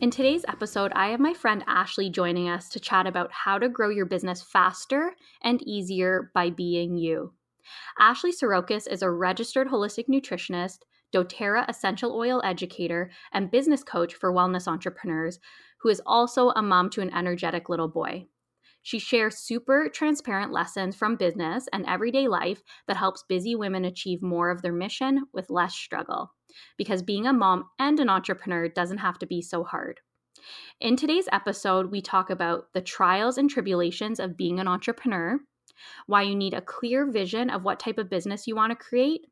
In today's episode, I have my friend Ashley joining us to chat about how to grow your business faster and easier by being you. Ashley Sirokis is a registered holistic nutritionist, doTERRA essential oil educator, and business coach for wellness entrepreneurs who is also a mom to an energetic little boy. She shares super transparent lessons from business and everyday life that helps busy women achieve more of their mission with less struggle because being a mom and an entrepreneur doesn't have to be so hard. In today's episode, we talk about the trials and tribulations of being an entrepreneur, why you need a clear vision of what type of business you want to create,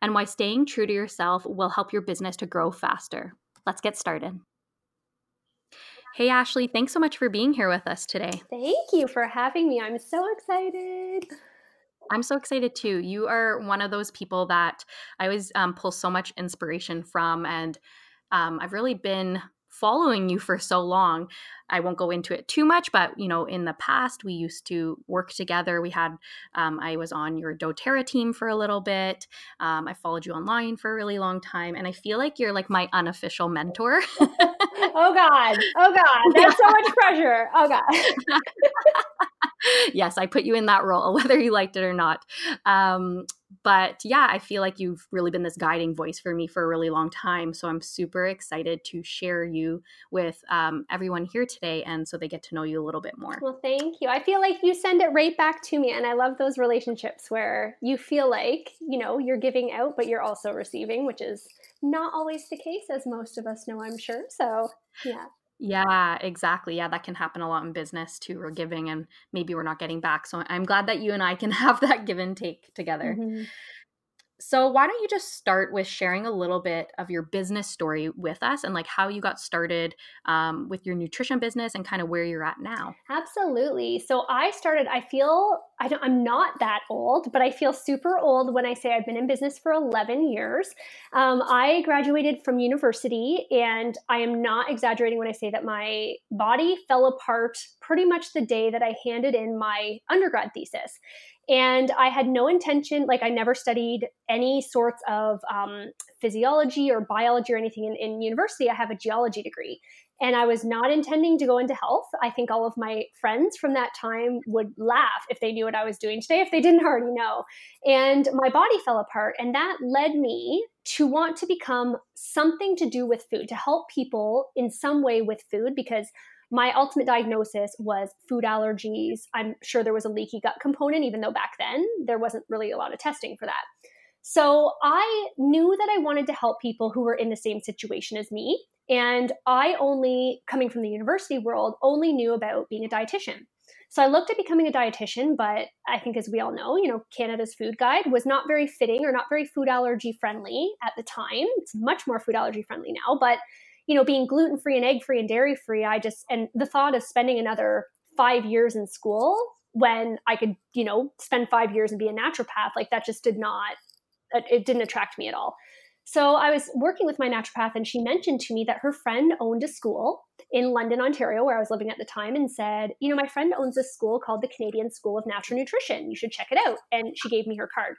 and why staying true to yourself will help your business to grow faster. Let's get started. Hey, Ashley, thanks so much for being here with us today. Thank you for having me. I'm so excited. I'm so excited too. You are one of those people that I always um, pull so much inspiration from, and um, I've really been following you for so long. I won't go into it too much, but you know, in the past, we used to work together. We had, um, I was on your DoTerra team for a little bit. Um, I followed you online for a really long time, and I feel like you're like my unofficial mentor. oh God! Oh God! That's so much pressure. Oh God! yes, I put you in that role, whether you liked it or not. Um, but yeah, I feel like you've really been this guiding voice for me for a really long time. So I'm super excited to share you with um, everyone here today, and so they get to know you a little bit more. Well, thank you. I feel like you send it right back to me, and I love those relationships where you feel like you know you're giving out, but you're also receiving, which is not always the case, as most of us know, I'm sure. So yeah. Yeah, exactly. Yeah, that can happen a lot in business too. We're giving and maybe we're not getting back. So I'm glad that you and I can have that give and take together. Mm-hmm. So, why don't you just start with sharing a little bit of your business story with us and like how you got started um, with your nutrition business and kind of where you're at now? Absolutely. So, I started, I feel I don't, I'm not that old, but I feel super old when I say I've been in business for 11 years. Um, I graduated from university, and I am not exaggerating when I say that my body fell apart pretty much the day that I handed in my undergrad thesis. And I had no intention, like, I never studied any sorts of um, physiology or biology or anything in, in university. I have a geology degree. And I was not intending to go into health. I think all of my friends from that time would laugh if they knew what I was doing today, if they didn't already know. And my body fell apart. And that led me to want to become something to do with food, to help people in some way with food, because my ultimate diagnosis was food allergies. I'm sure there was a leaky gut component, even though back then there wasn't really a lot of testing for that. So I knew that I wanted to help people who were in the same situation as me. And I only, coming from the university world, only knew about being a dietitian. So I looked at becoming a dietitian, but I think as we all know, you know, Canada's food guide was not very fitting or not very food allergy friendly at the time. It's much more food allergy friendly now, but you know, being gluten free and egg free and dairy free, I just, and the thought of spending another five years in school when I could, you know, spend five years and be a naturopath, like that just did not, it didn't attract me at all. So I was working with my naturopath, and she mentioned to me that her friend owned a school in London, Ontario, where I was living at the time, and said, You know, my friend owns a school called the Canadian School of Natural Nutrition. You should check it out. And she gave me her card.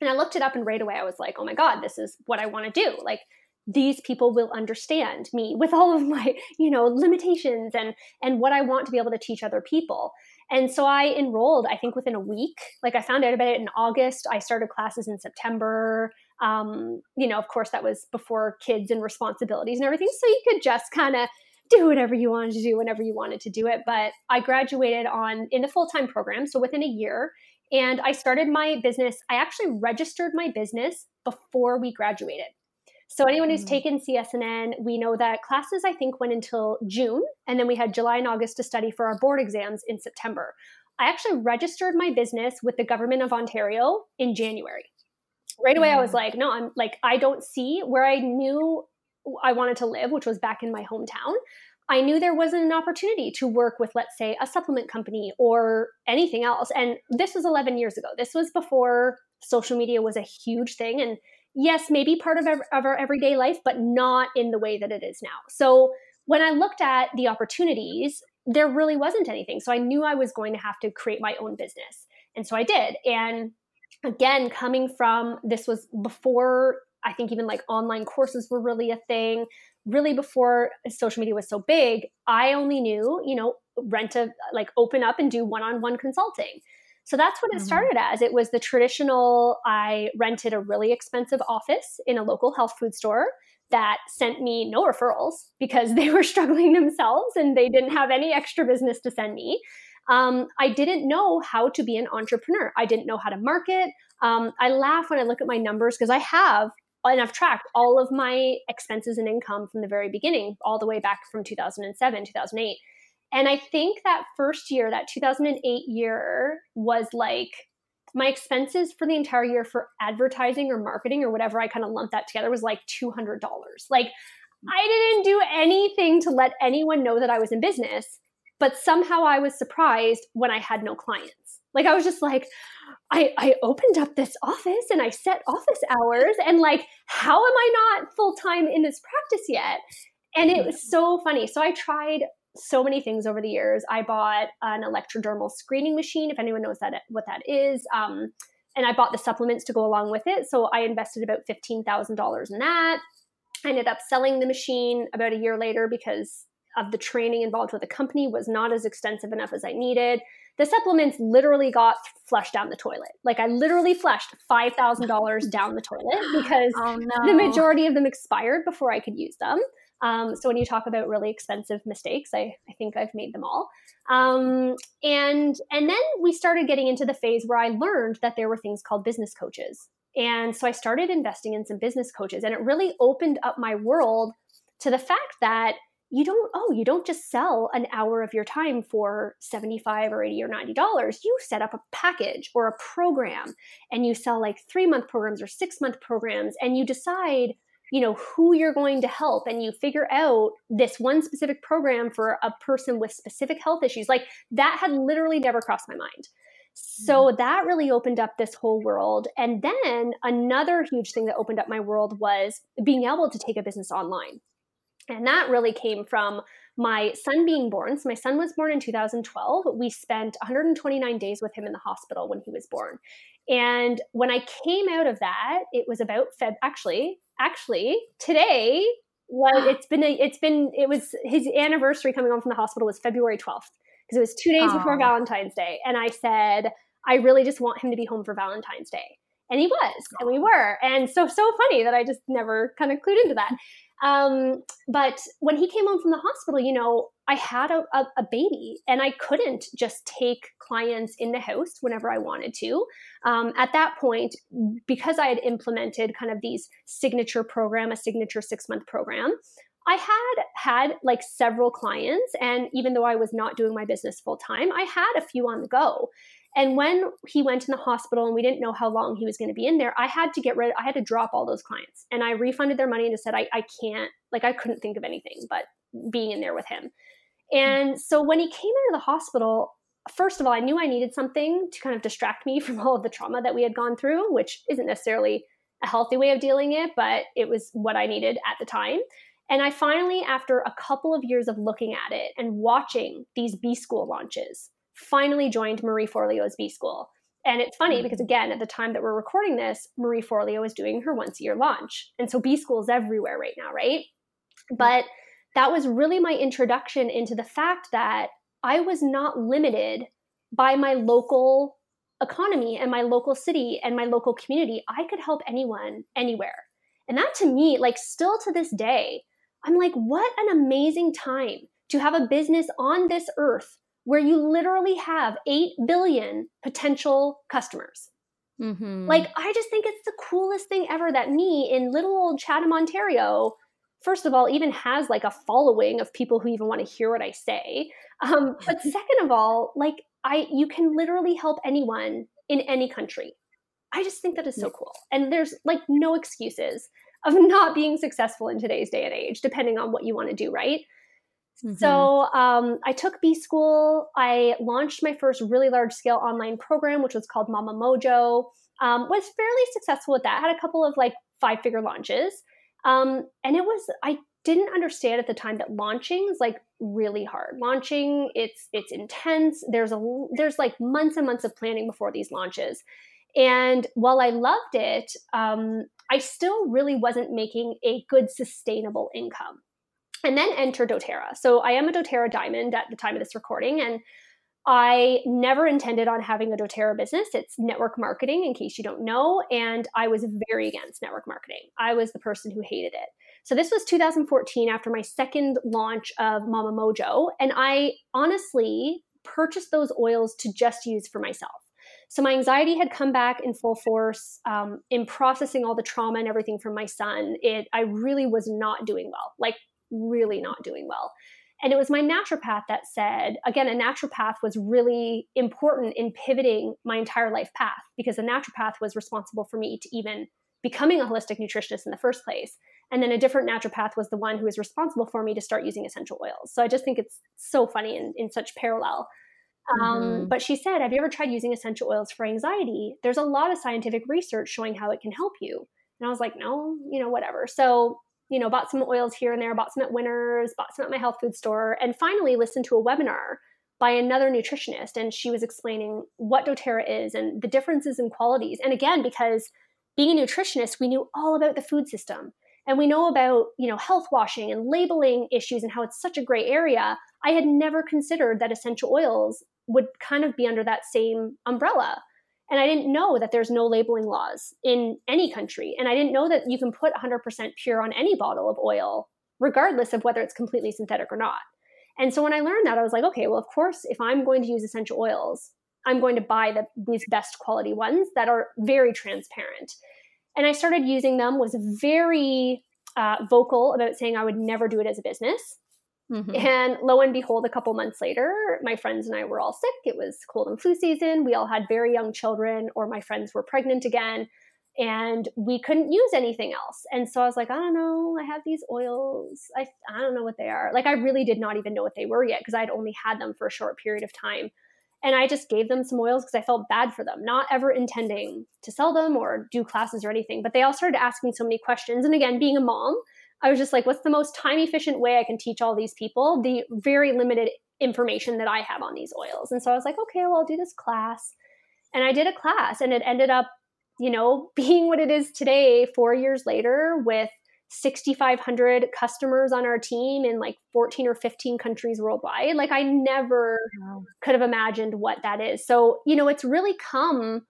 And I looked it up, and right away I was like, Oh my God, this is what I want to do. Like, these people will understand me with all of my you know limitations and and what i want to be able to teach other people. And so i enrolled i think within a week. Like i found out about it in august. I started classes in september. Um, you know of course that was before kids and responsibilities and everything. So you could just kind of do whatever you wanted to do whenever you wanted to do it. But i graduated on in the full-time program so within a year. And i started my business i actually registered my business before we graduated so anyone who's mm-hmm. taken CSNN, we know that classes I think went until June, and then we had July and August to study for our board exams in September. I actually registered my business with the government of Ontario in January. Right away, I was like, no, I'm like, I don't see where I knew I wanted to live, which was back in my hometown. I knew there wasn't an opportunity to work with, let's say, a supplement company or anything else. And this was 11 years ago. This was before social media was a huge thing. And yes, maybe part of, of our everyday life, but not in the way that it is now. So when I looked at the opportunities, there really wasn't anything. So I knew I was going to have to create my own business. And so I did. And again, coming from this was before I think even like online courses were really a thing. Really before social media was so big, I only knew, you know, rent a like open up and do one-on-one consulting. So that's what it mm-hmm. started as. It was the traditional I rented a really expensive office in a local health food store that sent me no referrals because they were struggling themselves and they didn't have any extra business to send me. Um, I didn't know how to be an entrepreneur. I didn't know how to market. Um, I laugh when I look at my numbers because I have and I've tracked all of my expenses and income from the very beginning, all the way back from 2007, 2008. And I think that first year, that 2008 year, was like my expenses for the entire year for advertising or marketing or whatever I kind of lumped that together was like $200. Like I didn't do anything to let anyone know that I was in business, but somehow I was surprised when I had no clients. Like I was just like, I, I opened up this office and I set office hours and like, how am I not full time in this practice yet? And it mm-hmm. was so funny. So I tried so many things over the years. I bought an electrodermal screening machine, if anyone knows that what that is. Um, and I bought the supplements to go along with it. So I invested about $15,000 in that. I ended up selling the machine about a year later because of the training involved with the company was not as extensive enough as I needed the supplements literally got flushed down the toilet. Like I literally flushed five thousand dollars down the toilet because oh, no. the majority of them expired before I could use them. Um, so when you talk about really expensive mistakes, I, I think I've made them all. Um, and and then we started getting into the phase where I learned that there were things called business coaches. And so I started investing in some business coaches, and it really opened up my world to the fact that you don't oh you don't just sell an hour of your time for 75 or 80 or 90 dollars you set up a package or a program and you sell like 3 month programs or 6 month programs and you decide you know who you're going to help and you figure out this one specific program for a person with specific health issues like that had literally never crossed my mind so mm-hmm. that really opened up this whole world. And then another huge thing that opened up my world was being able to take a business online. And that really came from my son being born. So, my son was born in 2012. We spent 129 days with him in the hospital when he was born. And when I came out of that, it was about Feb. Actually, actually, today was it's been a, it's been it was his anniversary coming home from the hospital was February 12th because it was two days Aww. before Valentine's Day. And I said, I really just want him to be home for Valentine's Day. And he was, and we were. And so, so funny that I just never kind of clued into that. Um, but when he came home from the hospital, you know, I had a, a, a, baby and I couldn't just take clients in the house whenever I wanted to. Um, at that point, because I had implemented kind of these signature program, a signature six month program, I had had like several clients. And even though I was not doing my business full time, I had a few on the go. And when he went in the hospital and we didn't know how long he was going to be in there, I had to get rid, I had to drop all those clients. And I refunded their money and just said, I, I can't, like, I couldn't think of anything but being in there with him. And so when he came out of the hospital, first of all, I knew I needed something to kind of distract me from all of the trauma that we had gone through, which isn't necessarily a healthy way of dealing it, but it was what I needed at the time. And I finally, after a couple of years of looking at it and watching these B school launches, finally joined Marie Forleo's B School. And it's funny mm. because, again, at the time that we're recording this, Marie Forleo is doing her once a year launch. And so B School is everywhere right now, right? But that was really my introduction into the fact that I was not limited by my local economy and my local city and my local community. I could help anyone anywhere. And that to me, like, still to this day, I'm like, what an amazing time to have a business on this earth where you literally have 8 billion potential customers. Mm-hmm. Like, I just think it's the coolest thing ever that me in little old Chatham, Ontario, first of all, even has like a following of people who even want to hear what I say. Um, but second of all, like, I you can literally help anyone in any country. I just think that is so cool. And there's like no excuses of not being successful in today's day and age, depending on what you want to do, right? Mm-hmm. So um, I took B School. I launched my first really large scale online program, which was called Mama Mojo. Um, was fairly successful with that. Had a couple of like five figure launches, um, and it was I didn't understand at the time that launching is like really hard. Launching it's it's intense. There's a there's like months and months of planning before these launches. And while I loved it, um, I still really wasn't making a good sustainable income. And then enter doTERRA. So I am a doTERRA diamond at the time of this recording, and I never intended on having a doTERRA business. It's network marketing, in case you don't know. And I was very against network marketing. I was the person who hated it. So this was 2014 after my second launch of Mama Mojo. And I honestly purchased those oils to just use for myself. So my anxiety had come back in full force um, in processing all the trauma and everything from my son. It I really was not doing well, like really not doing well. And it was my naturopath that said, again, a naturopath was really important in pivoting my entire life path because a naturopath was responsible for me to even becoming a holistic nutritionist in the first place. And then a different naturopath was the one who was responsible for me to start using essential oils. So I just think it's so funny in, in such parallel. Um, mm-hmm. But she said, Have you ever tried using essential oils for anxiety? There's a lot of scientific research showing how it can help you. And I was like, No, you know, whatever. So, you know, bought some oils here and there, bought some at Winners, bought some at my health food store, and finally listened to a webinar by another nutritionist. And she was explaining what doTERRA is and the differences in qualities. And again, because being a nutritionist, we knew all about the food system and we know about you know health washing and labeling issues and how it's such a gray area i had never considered that essential oils would kind of be under that same umbrella. And I didn't know that there's no labeling laws in any country. And I didn't know that you can put 100% pure on any bottle of oil, regardless of whether it's completely synthetic or not. And so when I learned that, I was like, okay, well, of course, if I'm going to use essential oils, I'm going to buy the, these best quality ones that are very transparent. And I started using them, was very uh, vocal about saying I would never do it as a business. Mm-hmm. And lo and behold, a couple months later, my friends and I were all sick. It was cold and flu season. We all had very young children, or my friends were pregnant again, and we couldn't use anything else. And so I was like, I don't know. I have these oils. I, I don't know what they are. Like, I really did not even know what they were yet because I'd only had them for a short period of time. And I just gave them some oils because I felt bad for them, not ever intending to sell them or do classes or anything. But they all started asking so many questions. And again, being a mom, I was just like, what's the most time efficient way I can teach all these people the very limited information that I have on these oils? And so I was like, okay, well, I'll do this class. And I did a class, and it ended up, you know, being what it is today, four years later, with 6,500 customers on our team in like 14 or 15 countries worldwide. Like, I never wow. could have imagined what that is. So, you know, it's really come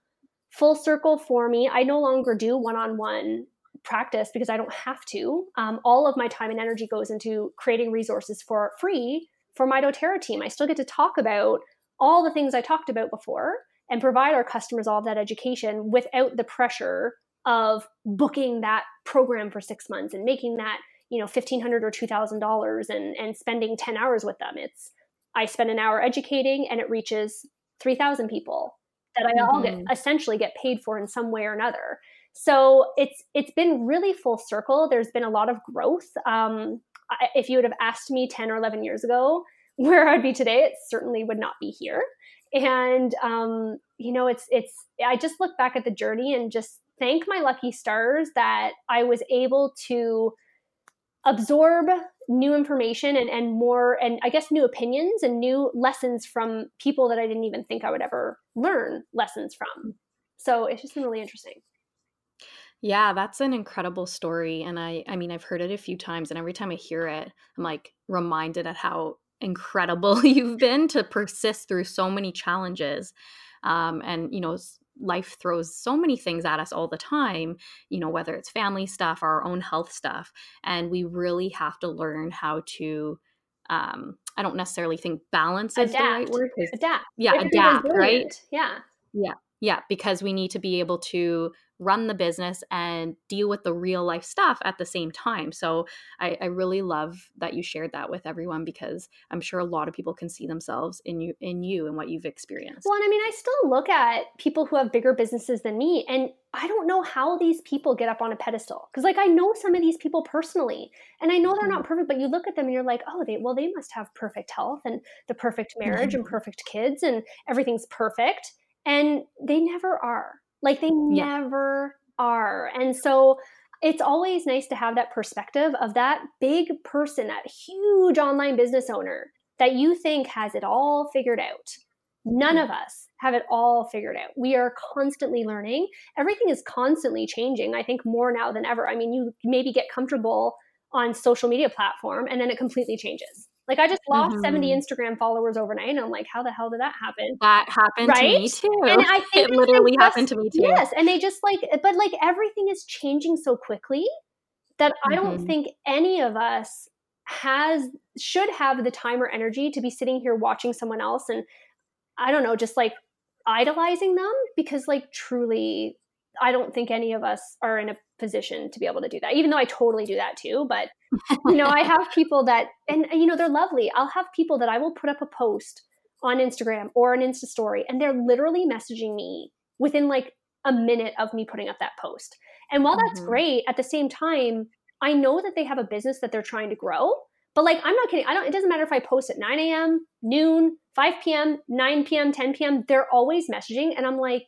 full circle for me. I no longer do one on one practice because I don't have to. Um, all of my time and energy goes into creating resources for free for my doTERRA team. I still get to talk about all the things I talked about before and provide our customers all of that education without the pressure of booking that program for six months and making that you know $1500 or $2000 and and spending 10 hours with them it's i spend an hour educating and it reaches 3000 people that i mm-hmm. all get mm-hmm. essentially get paid for in some way or another so it's it's been really full circle. There's been a lot of growth. Um, if you would have asked me 10 or 11 years ago where I'd be today, it certainly would not be here. And um, you know, it's it's. I just look back at the journey and just thank my lucky stars that I was able to absorb new information and, and more and i guess new opinions and new lessons from people that i didn't even think i would ever learn lessons from so it's just been really interesting yeah, that's an incredible story. And I I mean, I've heard it a few times and every time I hear it, I'm like reminded at how incredible you've been to persist through so many challenges. Um, and you know, life throws so many things at us all the time, you know, whether it's family stuff, our own health stuff, and we really have to learn how to um I don't necessarily think balance is adapt. the right word. Adapt. Yeah, adapt, right? Yeah. Yeah. Yeah, because we need to be able to run the business and deal with the real life stuff at the same time. So I, I really love that you shared that with everyone because I'm sure a lot of people can see themselves in you in you and what you've experienced. Well, and I mean, I still look at people who have bigger businesses than me, and I don't know how these people get up on a pedestal because, like, I know some of these people personally, and I know they're not mm-hmm. perfect. But you look at them and you're like, oh, they well, they must have perfect health and the perfect marriage and perfect kids, and everything's perfect, and they never are. Like, they yeah. never are, and so it's always nice to have that perspective of that big person, that huge online business owner that you think has it all figured out. None mm. of us have it all figured out. We are constantly learning. Everything is constantly changing, I think more now than ever. I mean, you maybe get comfortable on social media platform and then it completely changes. Like I just lost mm-hmm. 70 Instagram followers overnight and I'm like, how the hell did that happen? That happened right? to me too. And I think it literally just, happened to me too. Yes. And they just like but like everything is changing so quickly that mm-hmm. I don't mm-hmm. think any of us has should have the time or energy to be sitting here watching someone else and I don't know, just like idolizing them because like truly I don't think any of us are in a position to be able to do that. Even though I totally do that too, but you know, I have people that and you know, they're lovely. I'll have people that I will put up a post on Instagram or an Insta story and they're literally messaging me within like a minute of me putting up that post. And while that's mm-hmm. great, at the same time, I know that they have a business that they're trying to grow. But like, I'm not kidding. I don't. It doesn't matter if I post at 9 a.m., noon, 5 p.m., 9 p.m., 10 p.m. They're always messaging, and I'm like,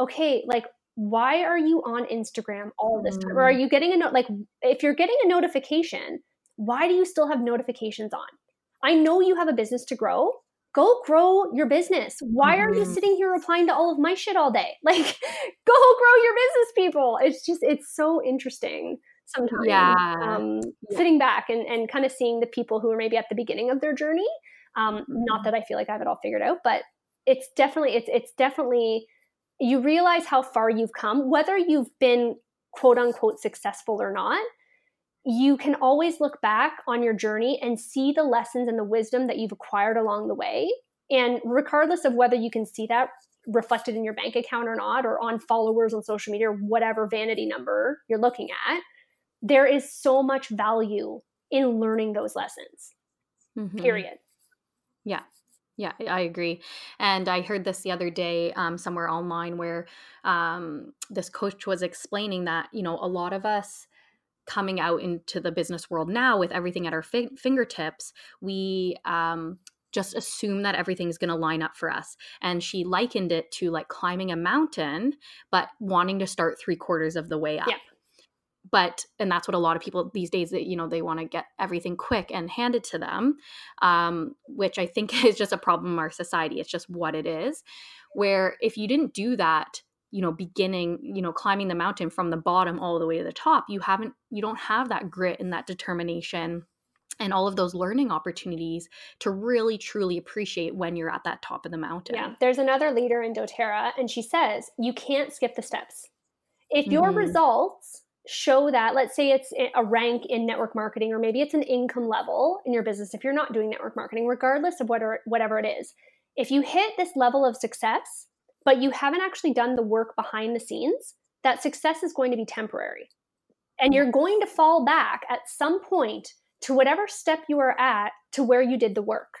okay, like, why are you on Instagram all this time? Or are mm. you getting a note? Like, if you're getting a notification, why do you still have notifications on? I know you have a business to grow. Go grow your business. Why are you mm-hmm. sitting here replying to all of my shit all day? Like, go grow your business, people. It's just, it's so interesting sometimes. Yeah. Um, yeah. Sitting back and, and kind of seeing the people who are maybe at the beginning of their journey. Um, not mm-hmm. that I feel like I have it all figured out, but it's definitely it's it's definitely you realize how far you've come, whether you've been quote unquote successful or not. You can always look back on your journey and see the lessons and the wisdom that you've acquired along the way. And regardless of whether you can see that reflected in your bank account or not, or on followers on social media, or whatever vanity number you're looking at, there is so much value in learning those lessons. Mm-hmm. Period. Yeah. Yeah, I agree. And I heard this the other day um, somewhere online where um, this coach was explaining that, you know, a lot of us coming out into the business world now with everything at our fi- fingertips, we um, just assume that everything's going to line up for us. And she likened it to like climbing a mountain, but wanting to start three quarters of the way up. Yeah but and that's what a lot of people these days that you know they want to get everything quick and handed to them um, which i think is just a problem in our society it's just what it is where if you didn't do that you know beginning you know climbing the mountain from the bottom all the way to the top you haven't you don't have that grit and that determination and all of those learning opportunities to really truly appreciate when you're at that top of the mountain. Yeah, there's another leader in doTERRA, and she says you can't skip the steps. If your mm-hmm. results show that let's say it's a rank in network marketing or maybe it's an income level in your business if you're not doing network marketing regardless of whatever whatever it is if you hit this level of success but you haven't actually done the work behind the scenes that success is going to be temporary and you're going to fall back at some point to whatever step you are at to where you did the work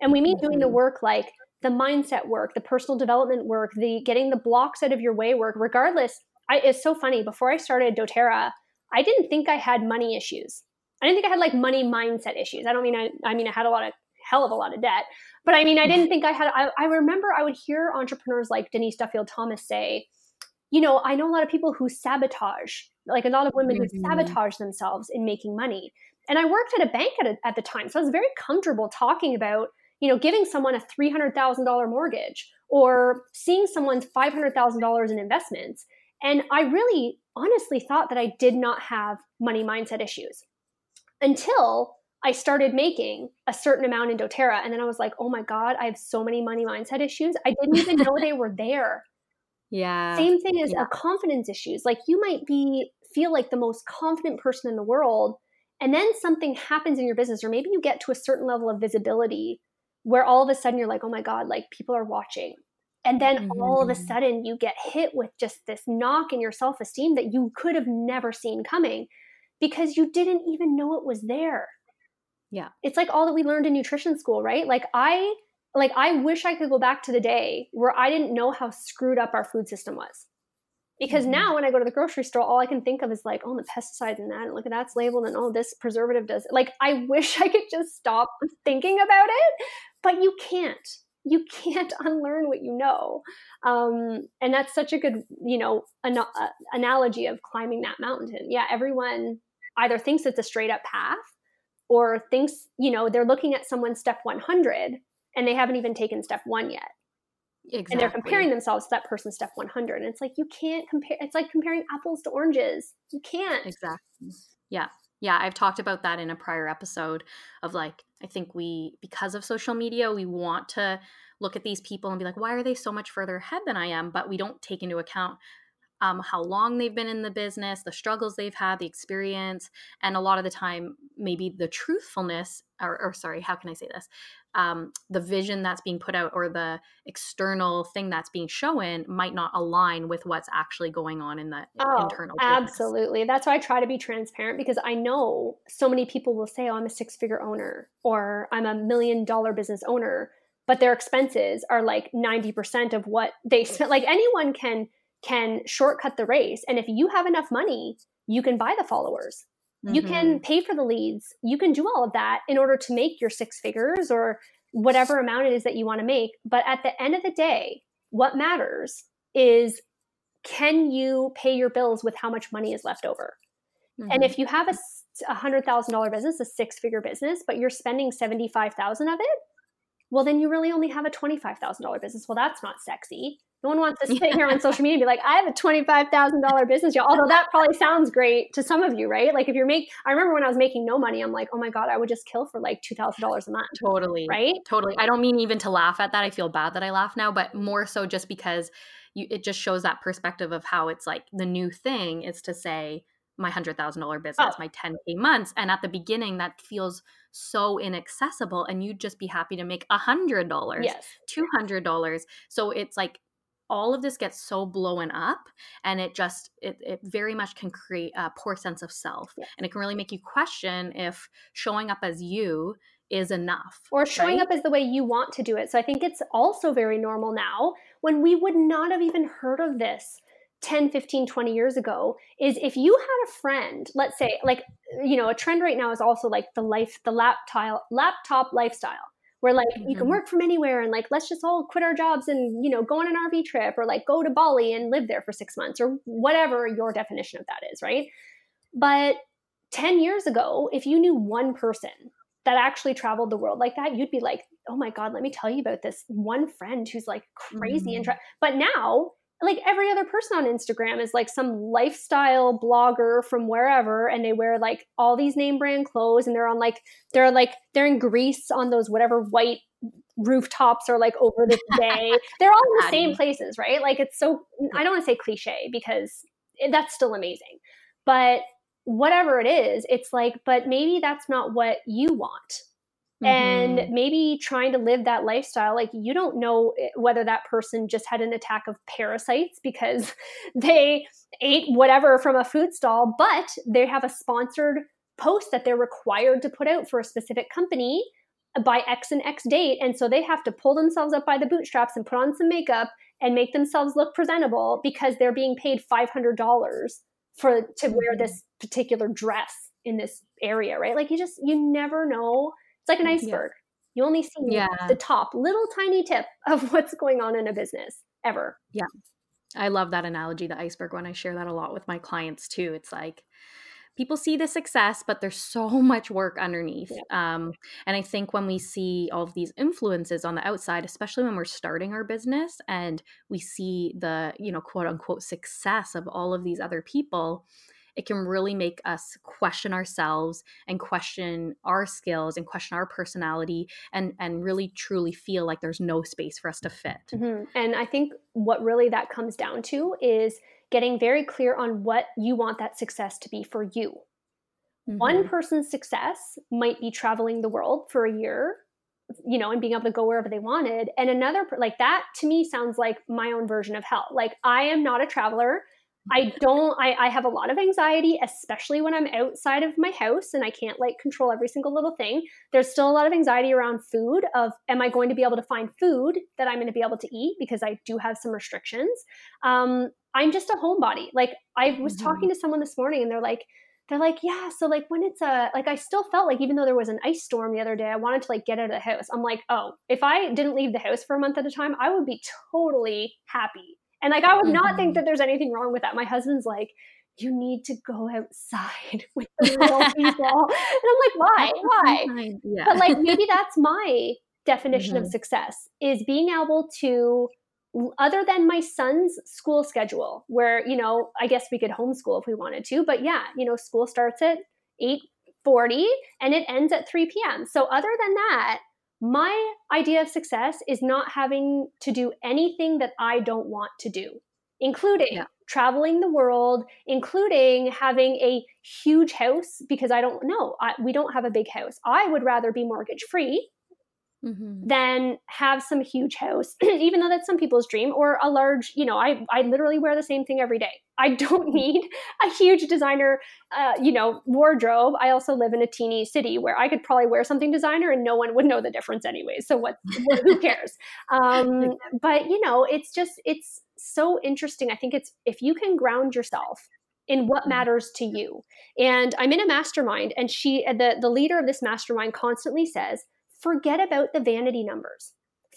and we mean doing the mm-hmm. work like the mindset work the personal development work the getting the blocks out of your way work regardless I, it's so funny. Before I started doTERRA, I didn't think I had money issues. I didn't think I had like money mindset issues. I don't mean I, I mean I had a lot of hell of a lot of debt, but I mean I didn't think I had. I, I remember I would hear entrepreneurs like Denise Duffield Thomas say, you know, I know a lot of people who sabotage, like a lot of women mm-hmm. who sabotage themselves in making money. And I worked at a bank at, a, at the time, so I was very comfortable talking about, you know, giving someone a three hundred thousand dollar mortgage or seeing someone's five hundred thousand dollars in investments and I really honestly thought that I did not have money mindset issues until I started making a certain amount in doTERRA. And then I was like, oh my God, I have so many money mindset issues. I didn't even know they were there. Yeah. Same thing as yeah. confidence issues. Like you might be feel like the most confident person in the world, and then something happens in your business, or maybe you get to a certain level of visibility where all of a sudden you're like, oh my God, like people are watching And then mm-hmm. all of a mm-hmm. sudden you get hit with just this knock in your self esteem that you could have never seen coming because you didn't even know it was there. Yeah. It's like all that we learned in nutrition school, right? Like I like I wish I could go back to the day where I didn't know how screwed up our food system was. Because mm-hmm. now when I go to the grocery store, all I can think of is like, oh, the pesticides and that, and look at that's labeled, and oh, this preservative does. Like, I wish I could just stop thinking about it, but you can't. You can't unlearn what you know, um, and that's such a good, you know, an- uh, analogy of climbing that mountain. Yeah, everyone either thinks it's a straight up path, or thinks, you know, they're looking at someone's step 100 and they haven't even taken step one yet. Exactly. And they're comparing themselves to that person's step 100. And it's like, you can't compare. It's like comparing apples to oranges. You can't. Exactly. Yeah. Yeah. I've talked about that in a prior episode of like, I think we, because of social media, we want to look at these people and be like, why are they so much further ahead than I am? But we don't take into account um, how long they've been in the business, the struggles they've had, the experience, and a lot of the time, maybe the truthfulness, or, or sorry, how can I say this? Um, the vision that's being put out or the external thing that's being shown might not align with what's actually going on in the oh, internal. Business. Absolutely. That's why I try to be transparent because I know so many people will say, oh, I'm a six figure owner or I'm a million dollar business owner, but their expenses are like 90% of what they spent. Like anyone can can shortcut the race. And if you have enough money, you can buy the followers. Mm-hmm. You can mm-hmm. pay for the leads. You can do all of that in order to make your six figures or whatever amount it is that you want to make. But at the end of the day, what matters is can you pay your bills with how much money is left over? Mm-hmm. And if you have a a hundred thousand dollar business, a six figure business, but you're spending seventy five thousand of it, well, then you really only have a twenty five thousand dollar business. Well, that's not sexy. No one wants to sit here on social media and be like, I have a $25,000 business, y'all. Although that probably sounds great to some of you, right? Like if you're make, I remember when I was making no money, I'm like, oh my God, I would just kill for like $2,000 a month. Totally. Right? Totally. I don't mean even to laugh at that. I feel bad that I laugh now, but more so just because you, it just shows that perspective of how it's like the new thing is to say, my hundred thousand dollar business, oh. my 10k months. And at the beginning, that feels so inaccessible. And you'd just be happy to make a hundred dollars, yes. two hundred dollars. So it's like all of this gets so blown up and it just it, it very much can create a poor sense of self yeah. and it can really make you question if showing up as you is enough or showing right? up as the way you want to do it so i think it's also very normal now when we would not have even heard of this 10 15 20 years ago is if you had a friend let's say like you know a trend right now is also like the life the laptop laptop lifestyle where like mm-hmm. you can mm-hmm. work from anywhere and like let's just all quit our jobs and you know go on an RV trip or like go to Bali and live there for 6 months or whatever your definition of that is, right? But 10 years ago, if you knew one person that actually traveled the world like that, you'd be like, "Oh my god, let me tell you about this one friend who's like crazy mm-hmm. and tra-. but now like every other person on Instagram is like some lifestyle blogger from wherever and they wear like all these name brand clothes and they're on like they're like they're in Greece on those whatever white rooftops or like over the day. they're all in the same places, right? Like it's so I don't want to say cliche because that's still amazing. But whatever it is, it's like but maybe that's not what you want Mm-hmm. And maybe trying to live that lifestyle, like you don't know eh, whether that person just had an attack of parasites because they ate whatever from a food stall, but they have a sponsored post that they're required to put out for a specific company by X and X date. And so they have to pull themselves up by the bootstraps and put on some makeup and make themselves look presentable because they're being paid $500 for to wear mm-hmm. this particular dress in this area, right? Like you just you never know it's like an iceberg. Yeah. You only see yeah. the top, little tiny tip of what's going on in a business ever. Yeah. I love that analogy, the iceberg one. I share that a lot with my clients too. It's like people see the success, but there's so much work underneath. Yeah. Um, and I think when we see all of these influences on the outside, especially when we're starting our business and we see the, you know, quote unquote success of all of these other people, it can really make us question ourselves and question our skills and question our personality and and really truly feel like there's no space for us to fit. Mm-hmm. And I think what really that comes down to is getting very clear on what you want that success to be for you. Mm-hmm. One person's success might be traveling the world for a year you know, and being able to go wherever they wanted. And another, like that to me sounds like my own version of hell. Like I am not a traveler. I don't, I, I have a lot of anxiety, especially when I'm outside of my house and I can't like control every single little thing. There's still a lot of anxiety around food of, am I going to be able to find food that I'm going to be able to eat? Because I do have some restrictions. Um, I'm just a homebody. Like I was mm-hmm. talking to someone this morning and they're like, they're like, yeah, so like when it's a like I still felt like even though there was an ice storm the other day, I wanted to like get out of the house. I'm like, oh, if I didn't leave the house for a month at a time, I would be totally happy. And like I would mm-hmm. not think mm-hmm. that there's anything wrong with that. My husband's like, you need to go outside with the real people. and I'm like, why? Why? Yeah. But like maybe that's my definition mm-hmm. of success is being able to other than my son's school schedule where you know i guess we could homeschool if we wanted to but yeah you know school starts at 8.40 and it ends at 3 p.m so other than that my idea of success is not having to do anything that i don't want to do including yeah. traveling the world including having a huge house because i don't know I, we don't have a big house i would rather be mortgage free mm-hmm. than have some huge house, even though that's some people's dream, or a large, you know, I, I literally wear the same thing every day. I don't need a huge designer, uh, you know, wardrobe. I also live in a teeny city where I could probably wear something designer and no one would know the difference anyway. So what, who cares? Um, but you know, it's just, it's so interesting. I think it's, if you can ground yourself in what mm-hmm. matters to you. And I'm in a mastermind and she the the leader of this mastermind constantly says, forget about the vanity numbers.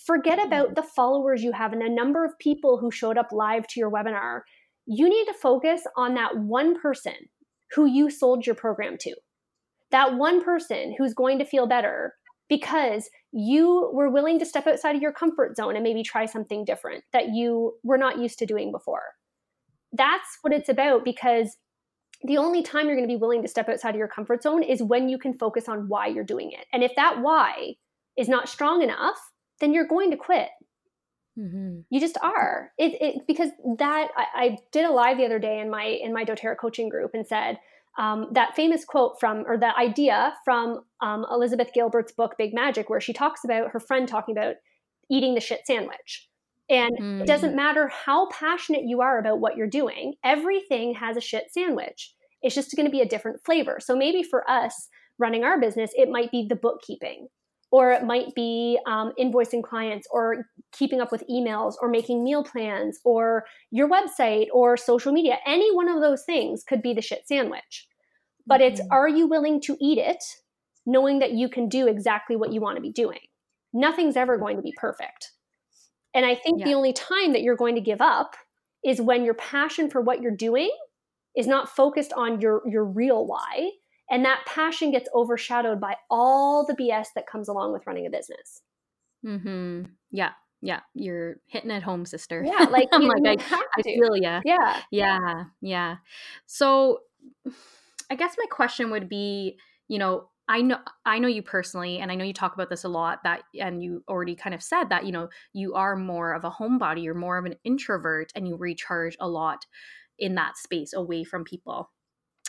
Forget about mm-hmm. the followers you have and the number of people who showed up live to your webinar. You need to focus on that one person who you sold your program to. That one person who's going to feel better because you were willing to step outside of your comfort zone and maybe try something different that you were not used to doing before. That's what it's about because the only time you're going to be willing to step outside of your comfort zone is when you can focus on why you're doing it. And if that why is not strong enough, then you're going to quit. Mm-hmm. You just are. It, it because that I, I, did a live the other day in my in my DoTerra coaching group and said um, that famous quote from or that idea from um, Elizabeth Gilbert's book Big Magic, where she talks about her friend talking about eating the shit sandwich. And mm. it doesn't matter how passionate you are about what you're doing, everything has a shit sandwich. It's just going to be a different flavor. So maybe for us running our business, it might be the bookkeeping, or it might be um, invoicing clients, or keeping up with emails, or making meal plans, or your website, or social media. Any one of those things could be the shit sandwich. But mm-hmm. it's are you willing to eat it, knowing that you can do exactly what you want to be doing? Nothing's ever going to be perfect. And I think yeah. the only time that you're going to give up is when your passion for what you're doing is not focused on your your real why and that passion gets overshadowed by all the BS that comes along with running a business. Mhm. Yeah. Yeah, you're hitting it home, sister. Yeah, like, you, like I, I feel yeah. Yeah. Yeah. Yeah. So I guess my question would be, you know, I know I know you personally and I know you talk about this a lot that and you already kind of said that you know you are more of a homebody you're more of an introvert and you recharge a lot in that space away from people.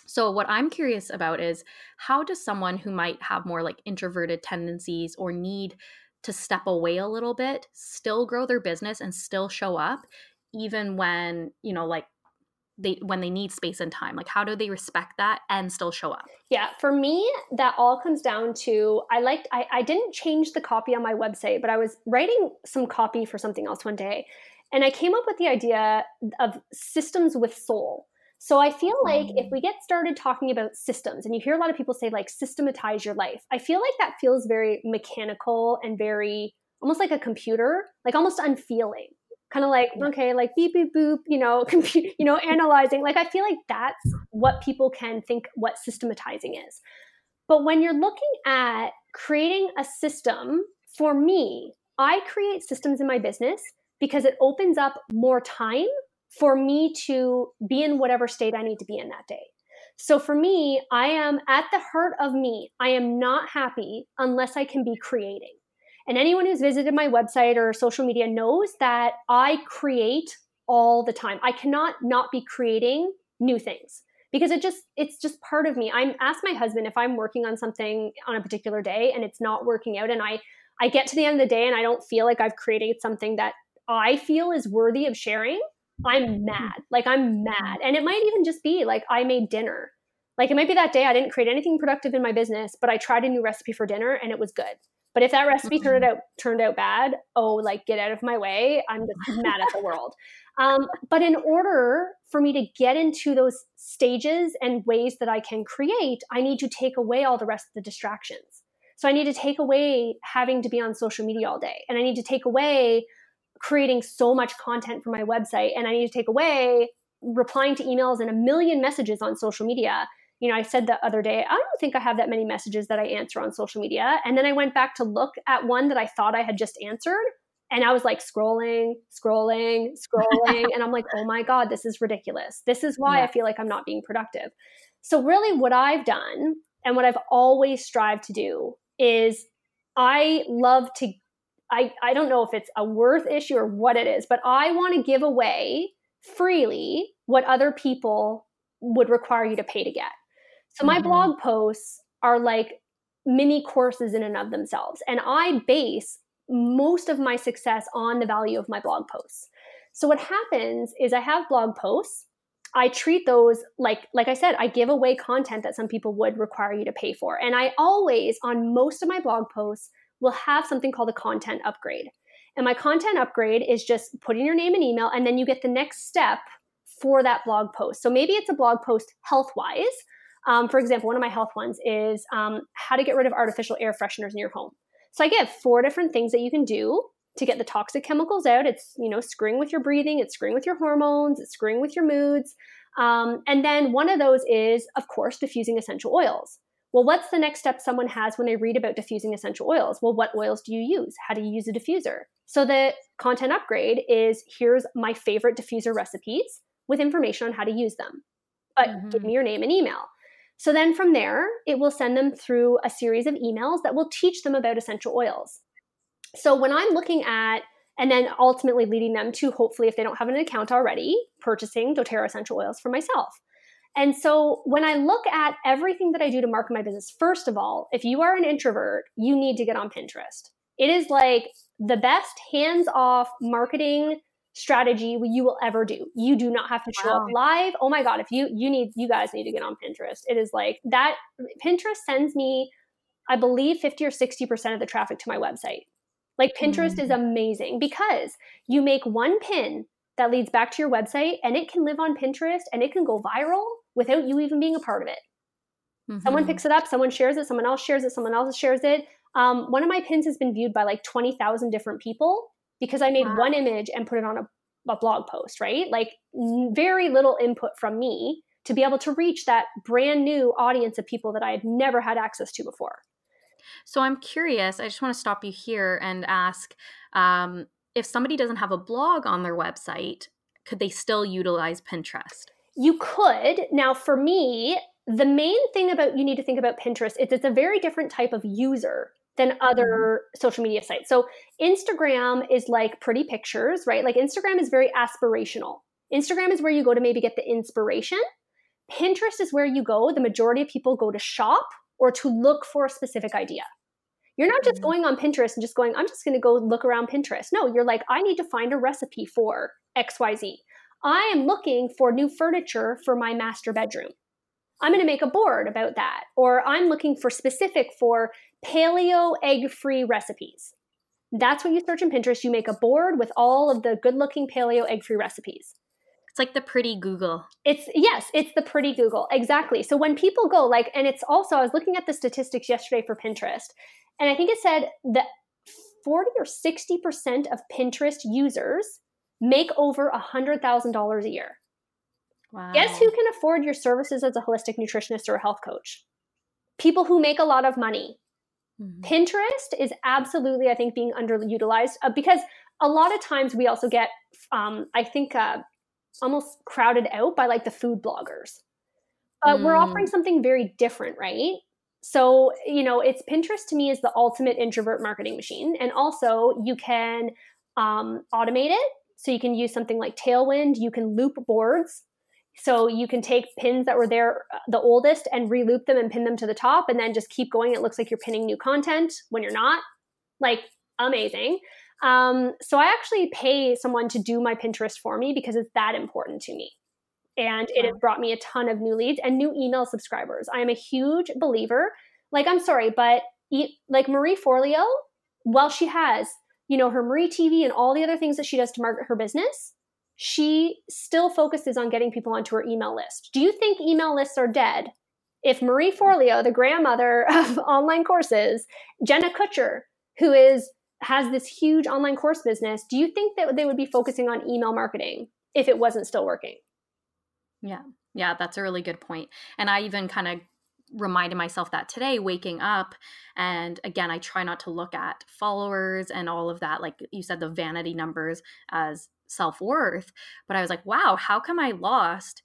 So what I'm curious about is how does someone who might have more like introverted tendencies or need to step away a little bit still grow their business and still show up even when, you know, like they when they need space and time like how do they respect that and still show up? Yeah for me that all comes down to i liked I, I didn't change the copy on my website but i was writing some copy for something else one day and i came up with the idea of systems with soul. So I feel like if mm. we get started talking about systems, and you hear a lot of people say like systematize your life, I feel like that feels very mechanical and very almost like a computer, like almost unfeeling kind of like okay like beep beep boop you know compute you know analyzing like i feel like that's what people can think what systematizing is. But when you're looking at creating a system for me i create systems in my business because it opens up more time for me to be in whatever state i need to be in that day. So for me i am at the heart of me. I am not happy unless i can be creating and anyone who's visited my website or social media knows that I create all the time. I cannot not be creating new things because it just it's just part of me. I'm ask my husband if I'm working on something on a particular day and it's not working out and I I get to the end of the day and I don't feel like I've created something that I feel is worthy of sharing, I'm mm-hmm. mad. Like I'm mad. And it might even just be like I made dinner. Like it might be that day I didn't create anything productive in my business, but I tried a new recipe for dinner and it was good. But if that recipe mm-hmm. turned out turned out bad, oh, like get out of my way. I'm just mad at the world. Um, but in order for me to get into those stages and ways that I can create, I need to take away all the rest of the distractions. So I need to take away having to be on social media all day, and I need to take away creating so much content for my website, and I need to take away replying to emails and a million messages on social media you know, I said the other day, I don't think I have that many messages that I answer on social media. And then I went back to look at one that I thought I had just answered. And I was like scrolling, scrolling, scrolling. and I'm like, oh my God, this is ridiculous. This is why yeah. I feel like I'm not being productive. So, really, what I've done and what I've always strived to do is I love to, I, I don't know if it's a worth issue or what it is, but I want to give away freely what other people would require you to pay to get. So my mm-hmm. blog posts are like mini courses in and of themselves. And I base most of my success on the value of my blog posts. So what happens is I have blog posts. I treat those like like I said, I give away content that some people would require you to pay for. And I always on most of my blog posts will have something called a content upgrade. And my content upgrade is just putting your name and email and then you get the next step for that blog post. So maybe it's a blog post health-wise um, for example, one of my health ones is um, how to get rid of artificial air fresheners in your home. So I give four different things that you can do to get the toxic chemicals out. It's you know screwing with your breathing, it's screwing with your hormones, it's screwing with your moods, um, and then one of those is of course diffusing essential oils. Well, what's the next step someone has when they read about diffusing essential oils? Well, what oils do you use? How do you use a diffuser? So the content upgrade is here's my favorite diffuser recipes with information on how to use them. But mm-hmm. give me your name and email. So then from there, it will send them through a series of emails that will teach them about essential oils. So when I'm looking at and then ultimately leading them to hopefully if they don't have an account already purchasing doterra essential oils for myself and so when i look at everything that i do to market my business first of all if you are an introvert you need to get on pinterest it is like the best hands off marketing strategy you will ever do. You do not have to show wow. up live. Oh my god, if you you need you guys need to get on Pinterest. It is like that Pinterest sends me I believe 50 or 60% of the traffic to my website. Like Pinterest mm. is amazing because you make one pin that leads back to your website and it can live on Pinterest and it can go viral without you even being a part of it. Mm-hmm. Someone picks it up, someone shares it, someone else shares it, someone else shares it. Um, one of my pins has been viewed by like 20,000 different people because I made wow. one image and put it on a, a blog post, right? Like very little input from me to be able to reach that brand new audience of people that I had never had access to before. So I'm curious, I just want to stop you here and ask um, if somebody doesn't have a blog on their website, could they still utilize Pinterest? You could. Now, for me, the main thing about you need to think about Pinterest is it's a very different type of user than other mm-hmm. social media sites. So Instagram is like pretty pictures, right? Like Instagram is very aspirational. Instagram is where you go to maybe get the inspiration. Pinterest is where you go. The majority of people go to shop or to look for a specific idea. You're not just mm-hmm. going on Pinterest and just going, I'm just going to go look around Pinterest. No, you're like, I need to find a recipe for XYZ. I am looking for new furniture for my master bedroom. I'm going to make a board about that. Or I'm looking for specific for paleo egg free recipes. That's what you search in Pinterest. You make a board with all of the good looking paleo egg free recipes. It's like the pretty Google. It's yes, it's the pretty Google. Exactly. So when people go like and it's also I was looking at the statistics yesterday for Pinterest and I think it said that 40 or 60% of Pinterest users make over $100,000 a year. Wow. Guess who can afford your services as a holistic nutritionist or a health coach? People who make a lot of money. Mm-hmm. Pinterest is absolutely, I think, being underutilized uh, because a lot of times we also get, um, I think, uh, almost crowded out by like the food bloggers. But mm. we're offering something very different, right? So, you know, it's Pinterest to me is the ultimate introvert marketing machine. And also, you can um, automate it. So, you can use something like Tailwind, you can loop boards. So you can take pins that were there uh, the oldest and reloop them and pin them to the top and then just keep going. It looks like you're pinning new content when you're not. Like amazing. Um, so I actually pay someone to do my Pinterest for me because it's that important to me. And it has brought me a ton of new leads and new email subscribers. I am a huge believer. Like, I'm sorry, but like Marie Forleo, while she has, you know, her Marie TV and all the other things that she does to market her business, she still focuses on getting people onto her email list. Do you think email lists are dead? If Marie Forleo, the grandmother of online courses, Jenna Kutcher, who is has this huge online course business, do you think that they would be focusing on email marketing if it wasn't still working? Yeah. Yeah, that's a really good point. And I even kind of reminded myself that today waking up and again I try not to look at followers and all of that like you said the vanity numbers as self-worth, but I was like, wow, how come I lost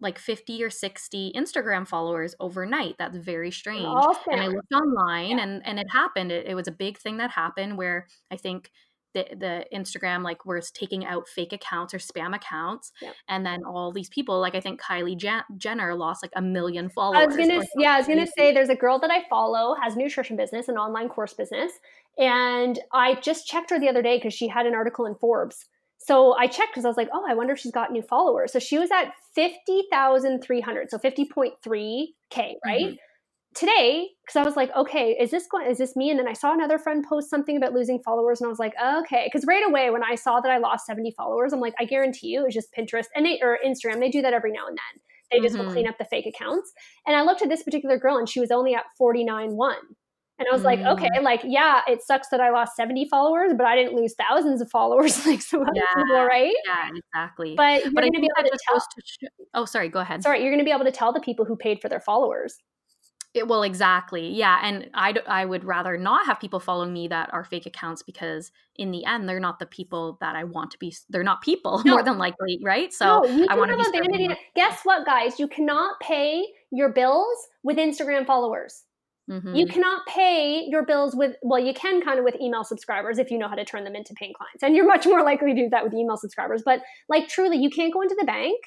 like 50 or 60 Instagram followers overnight. That's very strange. Awesome. And I looked online yeah. and and it happened. It, it, was a big thing that happened where I think the the Instagram like was taking out fake accounts or spam accounts yep. and then all these people like I think Kylie Jen- Jenner lost like a million followers. I was to yeah, I was going to say there's a girl that I follow has nutrition business, an online course business, and I just checked her the other day cuz she had an article in Forbes so I checked because I was like, oh, I wonder if she's got new followers. So she was at 50,300, so 50.3K, right? Mm-hmm. Today, because I was like, okay, is this going, is this me? And then I saw another friend post something about losing followers, and I was like, okay. Because right away, when I saw that I lost 70 followers, I'm like, I guarantee you it's just Pinterest and they, or Instagram. They do that every now and then. They just mm-hmm. will clean up the fake accounts. And I looked at this particular girl, and she was only at 49.1. And I was mm. like, okay, like, yeah, it sucks that I lost 70 followers, but I didn't lose thousands of followers like some other yeah, people, right? Yeah, exactly. But you're going to be able to tell. To oh, sorry, go ahead. Sorry, you're going to be able to tell the people who paid for their followers. It, well, exactly. Yeah. And I, I would rather not have people following me that are fake accounts because in the end, they're not the people that I want to be. They're not people no. more than likely. Right. So no, I want to be. Vanity. Guess what, guys? You cannot pay your bills with Instagram followers. Mm-hmm. You cannot pay your bills with, well, you can kind of with email subscribers if you know how to turn them into paying clients. And you're much more likely to do that with email subscribers. But like truly, you can't go into the bank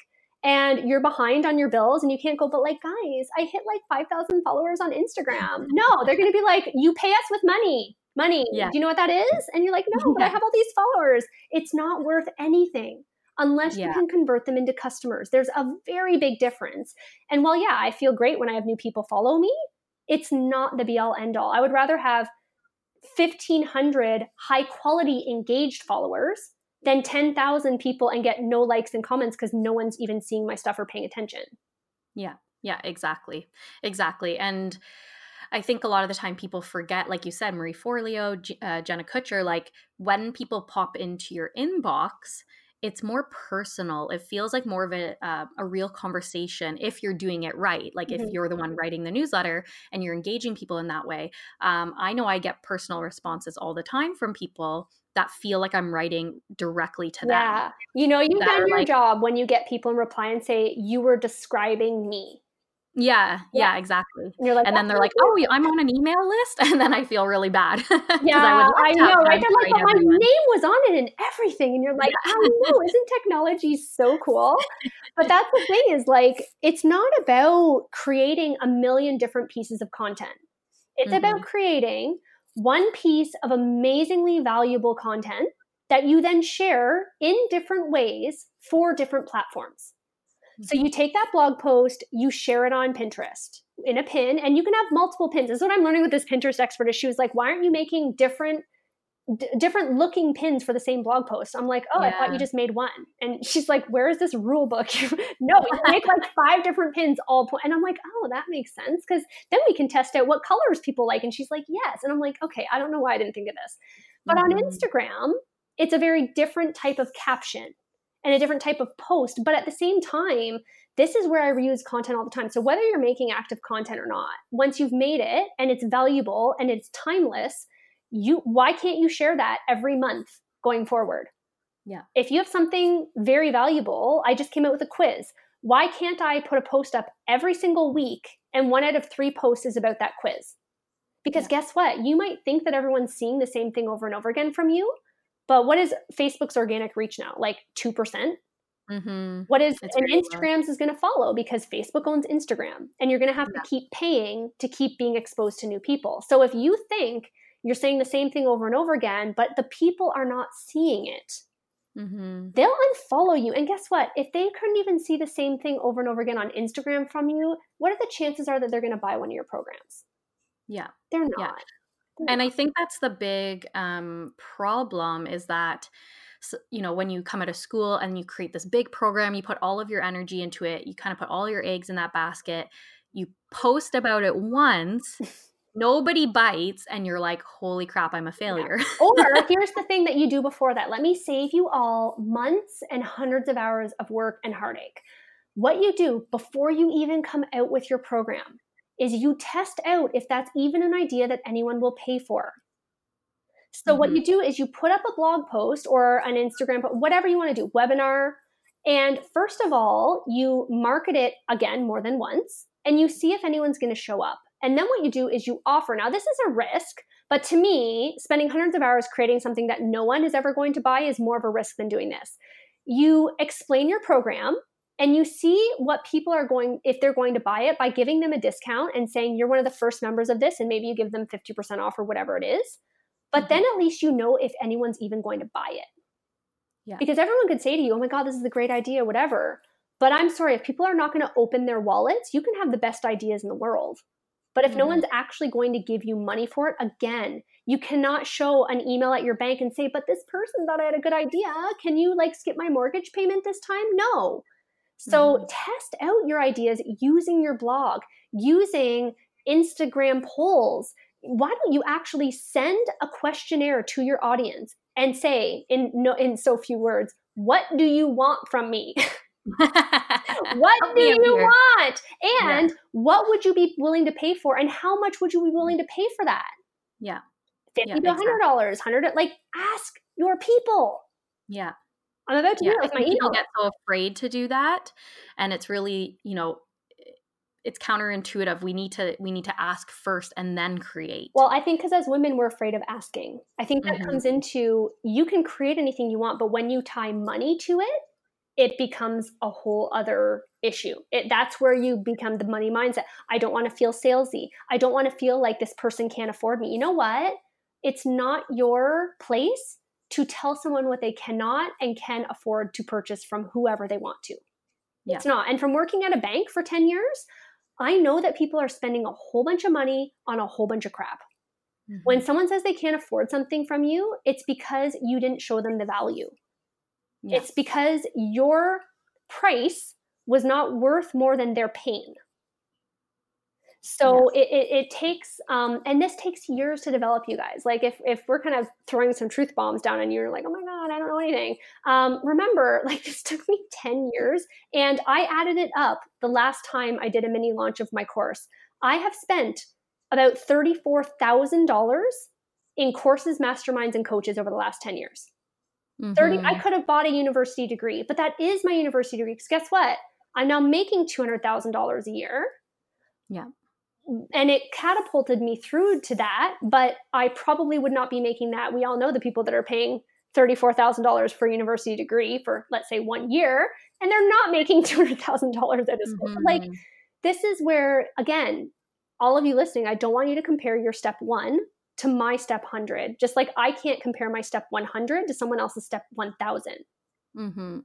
and you're behind on your bills and you can't go, but like, guys, I hit like 5,000 followers on Instagram. No, they're going to be like, you pay us with money. Money. Yeah. Do you know what that is? And you're like, no, but I have all these followers. It's not worth anything unless yeah. you can convert them into customers. There's a very big difference. And while, yeah, I feel great when I have new people follow me, it's not the be all end all. I would rather have 1500 high quality engaged followers than 10,000 people and get no likes and comments because no one's even seeing my stuff or paying attention. Yeah. Yeah, exactly. Exactly. And I think a lot of the time people forget, like you said, Marie Forleo, uh, Jenna Kutcher, like when people pop into your inbox, it's more personal. It feels like more of a uh, a real conversation if you're doing it right. Like mm-hmm. if you're the one writing the newsletter and you're engaging people in that way. Um, I know I get personal responses all the time from people that feel like I'm writing directly to them. Yeah, you know, you've done your like, job when you get people in reply and say you were describing me. Yeah, yeah, yeah, exactly. And, you're like, and then they're like, "Oh, I'm on an email list," and then I feel really bad. yeah, I, I know, right? They're like, "But my name was on it and everything," and you're like, yeah. "I know, isn't technology so cool?" but that's the thing is like, it's not about creating a million different pieces of content. It's mm-hmm. about creating one piece of amazingly valuable content that you then share in different ways for different platforms. So you take that blog post, you share it on Pinterest in a pin, and you can have multiple pins. This is what I'm learning with this Pinterest expert. Is she was like, "Why aren't you making different?" D- different looking pins for the same blog post. I'm like, oh, yeah. I thought you just made one. And she's like, where is this rule book? no, you make like five different pins all point. And I'm like, oh, that makes sense because then we can test out what colors people like. And she's like, yes. And I'm like, okay, I don't know why I didn't think of this. But mm-hmm. on Instagram, it's a very different type of caption and a different type of post. But at the same time, this is where I reuse content all the time. So whether you're making active content or not, once you've made it and it's valuable and it's timeless, you why can't you share that every month going forward? Yeah. If you have something very valuable, I just came out with a quiz. Why can't I put a post up every single week and one out of 3 posts is about that quiz? Because yeah. guess what? You might think that everyone's seeing the same thing over and over again from you, but what is Facebook's organic reach now? Like 2%? Mm-hmm. What is it's and Instagrams low. is going to follow because Facebook owns Instagram, and you're going to have yeah. to keep paying to keep being exposed to new people. So if you think you're saying the same thing over and over again, but the people are not seeing it. Mm-hmm. They'll unfollow you. And guess what? If they couldn't even see the same thing over and over again on Instagram from you, what are the chances are that they're going to buy one of your programs? Yeah. They're not. Yeah. And I think that's the big um, problem is that you know when you come out of school and you create this big program you put all of your energy into it you kind of put all your eggs in that basket you post about it once nobody bites and you're like holy crap i'm a failure. Yeah. or here's the thing that you do before that let me save you all months and hundreds of hours of work and heartache. What you do before you even come out with your program is you test out if that's even an idea that anyone will pay for so mm-hmm. what you do is you put up a blog post or an Instagram, but whatever you want to do, webinar. And first of all, you market it again more than once and you see if anyone's going to show up. And then what you do is you offer. Now, this is a risk, but to me, spending hundreds of hours creating something that no one is ever going to buy is more of a risk than doing this. You explain your program and you see what people are going if they're going to buy it by giving them a discount and saying you're one of the first members of this and maybe you give them 50% off or whatever it is but then at least you know if anyone's even going to buy it. Yeah. Because everyone could say to you, oh my God, this is a great idea, whatever. But I'm sorry, if people are not going to open their wallets, you can have the best ideas in the world. But if mm-hmm. no one's actually going to give you money for it, again, you cannot show an email at your bank and say, but this person thought I had a good idea. Can you like skip my mortgage payment this time? No. So mm-hmm. test out your ideas using your blog, using Instagram polls, why don't you actually send a questionnaire to your audience and say in no in so few words what do you want from me? What do you want? And yeah. what would you be willing to pay for? And how much would you be willing to pay for that? Yeah. 50 yeah, to 100 dollars 100 like ask your people. Yeah i'm about to yeah, do it with email people get so afraid to do that and it's really you know it's counterintuitive. We need to we need to ask first and then create. Well i think because as women we're afraid of asking. I think that mm-hmm. comes into you can create anything you want but when you tie money to it it becomes a whole other issue. It, that's where you become the money mindset. I don't want to feel salesy. I don't want to feel like this person can't afford me. You know what? It's not your place to tell someone what they cannot and can afford to purchase from whoever they want to yeah. it's not and from working at a bank for 10 years I know that people are spending a whole bunch of money on a whole bunch of crap. Mm-hmm. When someone says they can't afford something from you, it's because you didn't show them the value. It's because your price was not worth more than their pain. So yes. it, it, it, takes, um, and this takes years to develop, you guys. Like if, if we're kind of throwing some truth bombs down and you're like, oh my God, I don't know anything. Um, remember, like this took me 10 years and I added it up the last time I did a mini launch of my course. I have spent about $34,000 in courses, masterminds, and coaches over the last 10 years. Mm-hmm. 30, I could have bought a university degree, but that is my university degree. Because guess what? I'm now making $200,000 a year. Yeah and it catapulted me through to that but i probably would not be making that we all know the people that are paying $34000 for a university degree for let's say one year and they're not making $200000 at a school mm-hmm. like this is where again all of you listening i don't want you to compare your step one to my step 100 just like i can't compare my step 100 to someone else's step 1000 mm-hmm.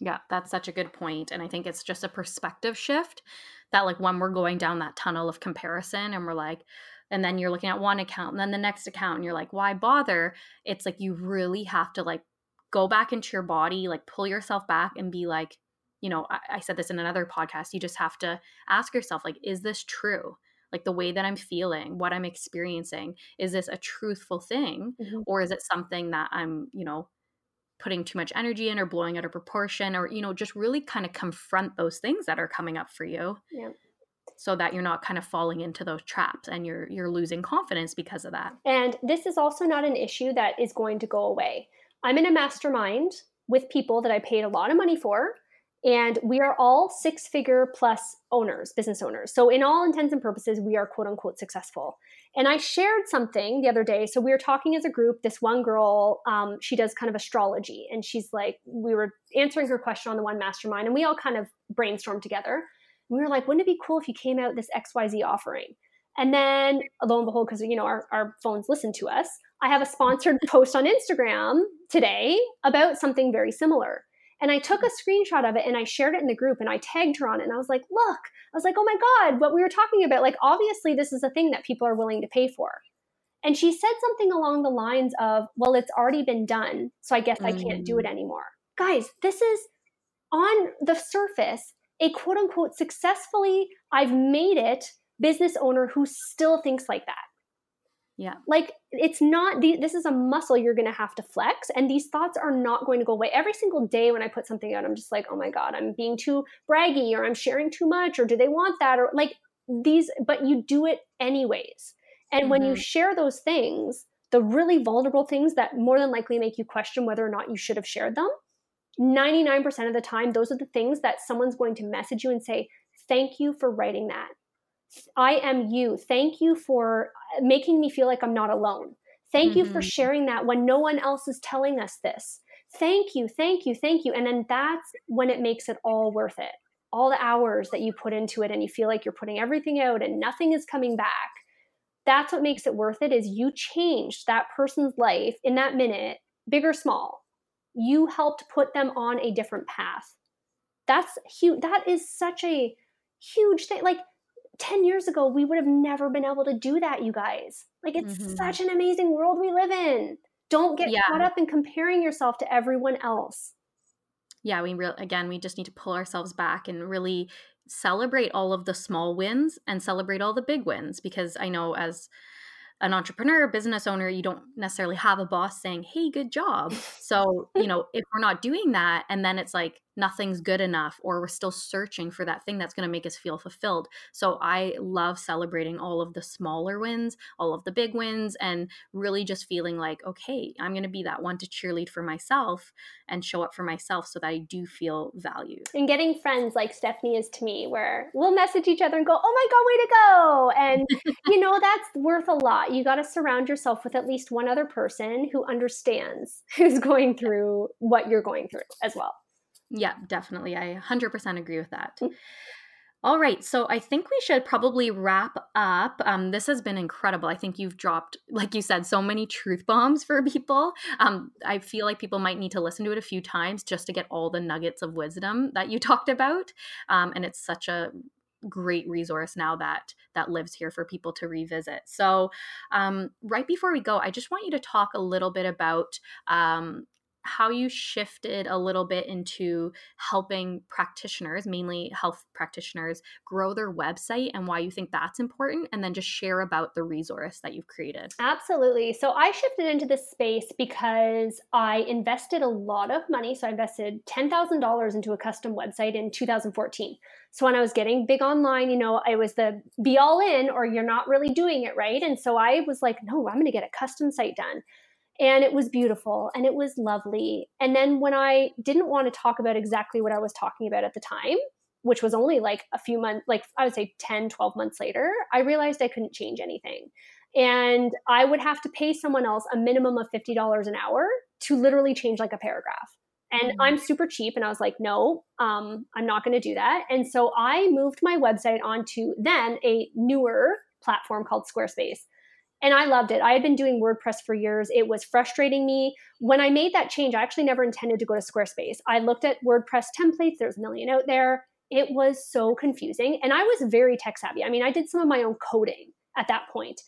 Yeah, that's such a good point. And I think it's just a perspective shift that, like, when we're going down that tunnel of comparison and we're like, and then you're looking at one account and then the next account and you're like, why bother? It's like you really have to, like, go back into your body, like, pull yourself back and be like, you know, I, I said this in another podcast. You just have to ask yourself, like, is this true? like the way that I'm feeling, what I'm experiencing, is this a truthful thing mm-hmm. or is it something that I'm, you know, putting too much energy in or blowing out of proportion or you know just really kind of confront those things that are coming up for you. Yeah. So that you're not kind of falling into those traps and you're you're losing confidence because of that. And this is also not an issue that is going to go away. I'm in a mastermind with people that i paid a lot of money for and we are all six figure plus owners, business owners. So, in all intents and purposes, we are quote unquote successful. And I shared something the other day. So, we were talking as a group. This one girl, um, she does kind of astrology. And she's like, we were answering her question on the one mastermind, and we all kind of brainstormed together. And we were like, wouldn't it be cool if you came out this XYZ offering? And then, lo and behold, because you know our, our phones listen to us, I have a sponsored post on Instagram today about something very similar. And I took a screenshot of it and I shared it in the group and I tagged her on it. And I was like, look, I was like, oh my God, what we were talking about. Like, obviously, this is a thing that people are willing to pay for. And she said something along the lines of, well, it's already been done. So I guess mm. I can't do it mm. anymore. Guys, this is on the surface a quote unquote successfully, I've made it business owner who still thinks like that. Yeah. Like it's not this is a muscle you're going to have to flex and these thoughts are not going to go away. Every single day when I put something out I'm just like, "Oh my god, I'm being too braggy or I'm sharing too much or do they want that?" or like these but you do it anyways. And mm-hmm. when you mm-hmm. share those things, the really vulnerable things that more than likely make you question whether or not you should have shared them, 99% of the time those are the things that someone's going to message you and say, "Thank you for writing that." I am you. Thank you for uh, making me feel like I'm not alone. Thank mm-hmm. you for mm-hmm. sharing that when no one else is telling us this. Thank you, thank you, thank you. And then that's when it makes it all worth it. All the hours that you put into it and you feel like you're putting everything out and nothing is coming back. That's what makes it worth it is you changed that person's life in that minute, big or small. You helped put them on a different path. That's huge. That is such a huge thing. Like 10 years ago, we would have never been able to do that, you guys. Like, it's mm-hmm. such an amazing world we live in. Don't get yeah. caught up in comparing yourself to everyone else. Yeah, we real again, we just need to pull ourselves back and really celebrate all of the small wins and celebrate all the big wins because I know as an entrepreneur, business owner, you don't necessarily have a boss saying, "Hey, good job." So, you know, if we're not doing that and then it's like, nothing's good enough or we're still searching for that thing that's going to make us feel fulfilled. So I love celebrating all of the smaller wins, all of the big wins and really just feeling like okay, I'm going to be that one to cheerlead for myself and show up for myself so that I do feel valued. And getting friends like Stephanie is to me where we'll message each other and go, "Oh my god, way to go." And you know that's worth a lot. You got to surround yourself with at least one other person who understands who's going through what you're going through as well. Yeah, definitely. I 100% agree with that. Mm. All right, so I think we should probably wrap up. Um, this has been incredible. I think you've dropped, like you said, so many truth bombs for people. Um, I feel like people might need to listen to it a few times just to get all the nuggets of wisdom that you talked about. Um, and it's such a great resource now that that lives here for people to revisit. So, um, right before we go, I just want you to talk a little bit about um, how you shifted a little bit into helping practitioners, mainly health practitioners, grow their website and why you think that's important, and then just share about the resource that you've created. Absolutely. So I shifted into this space because I invested a lot of money. So I invested $10,000 into a custom website in 2014. So when I was getting big online, you know, I was the be all in or you're not really doing it right. And so I was like, no, I'm going to get a custom site done and it was beautiful and it was lovely. And then when I didn't want to talk about exactly what I was talking about at the time, which was only like a few months, like I would say 10, 12 months later, I realized I couldn't change anything. And I would have to pay someone else a minimum of $50 an hour to literally change like a paragraph. And mm-hmm. I'm super cheap. And I was like, no, um, I'm not going to do that. And so I moved my website onto then a newer platform called Squarespace and I loved it. I had been doing WordPress for years. It was frustrating me. When I made that change, I actually never intended to go to Squarespace. I looked at WordPress templates, there's a million out there. It was so confusing. And I was very tech savvy. I mean, I did some of my own coding at that point.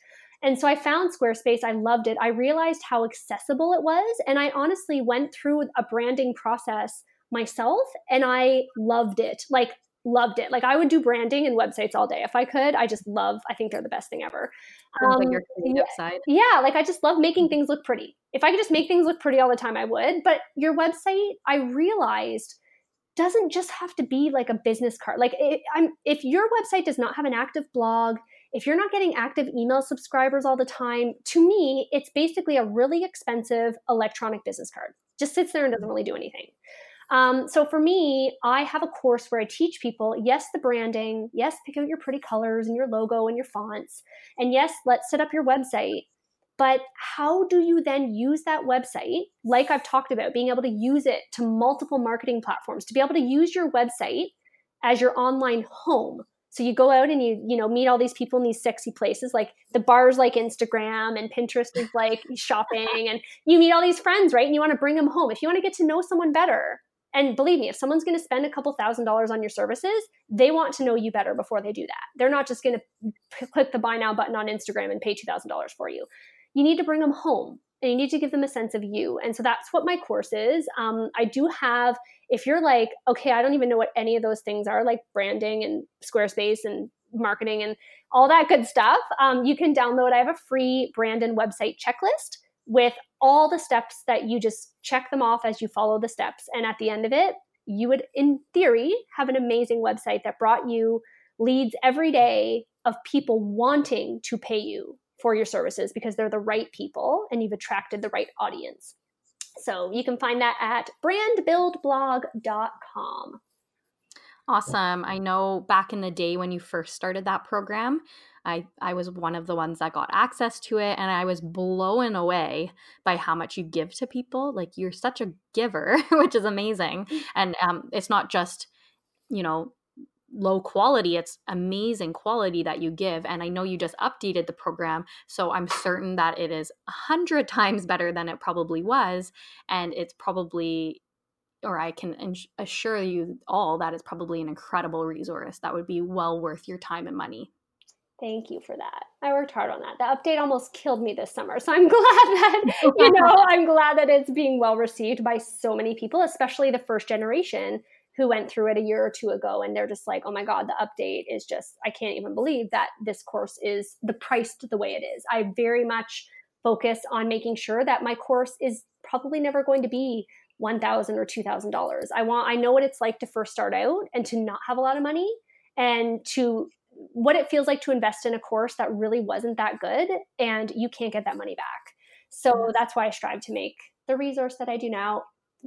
And so I found Squarespace. I loved it. I realized how accessible it was. And I honestly went through a branding process myself and I loved it. Like, loved it. Like I would do branding and websites all day if I could. I just love. I think they're the best thing ever. Um, like your creative yeah, side. Yeah, like I just love making things look pretty. If I could just make things look pretty all the time, I would. But your website, I realized, doesn't just have to be like a business card. Like it, I'm, if your website does not have an active blog, if you're not getting active email subscribers all the time, to me, it's basically a really expensive electronic business card. Just sits there and doesn't really do anything. Um, so for me, I have a course where I teach people yes, the branding, yes, pick out your pretty colors and your logo and your fonts, and yes, let's set up your website. But how do you then use that website, like I've talked about, being able to use it to multiple marketing platforms, to be able to use your website as your online home? So you go out and you you know meet all these people in these sexy places like the bars like Instagram and Pinterest is like shopping and you meet all these friends, right? And you want to bring them home. If you want to get to know someone better, and believe me, if someone's going to spend a couple thousand dollars on your services, they want to know you better before they do that. They're not just going to click the buy now button on Instagram and pay $2,000 for you. You need to bring them home and you need to give them a sense of you. And so that's what my course is. Um, I do have, if you're like, okay, I don't even know what any of those things are, like branding and Squarespace and marketing and all that good stuff, um, you can download. I have a free brand and website checklist with all the steps that you just check them off as you follow the steps. And at the end of it, you would, in theory, have an amazing website that brought you leads every day of people wanting to pay you for your services because they're the right people and you've attracted the right audience. So you can find that at brandbuildblog.com. Awesome. I know back in the day when you first started that program, I, I was one of the ones that got access to it and I was blown away by how much you give to people. Like you're such a giver, which is amazing. Mm. And um, it's not just, you know, low quality it's amazing quality that you give and i know you just updated the program so i'm certain that it is a hundred times better than it probably was and it's probably or i can assure you all that it's probably an incredible resource that would be well worth your time and money Thank you for that. I worked hard on that. The update almost killed me this summer. So I'm glad that, you know, I'm glad that it's being well received by so many people, especially the first generation who went through it a year or two ago and they're just like, oh my God, the update is just, I can't even believe that this course is the priced the way it is. I very much focus on making sure that my course is probably never going to be 1,000 or $2,000. I want, I know what it's like to first start out and to not have a lot of money and to what it feels like to invest in a course that really wasn't that good and you can't get that money back. So mm-hmm. that's why I strive to make the resource that I do now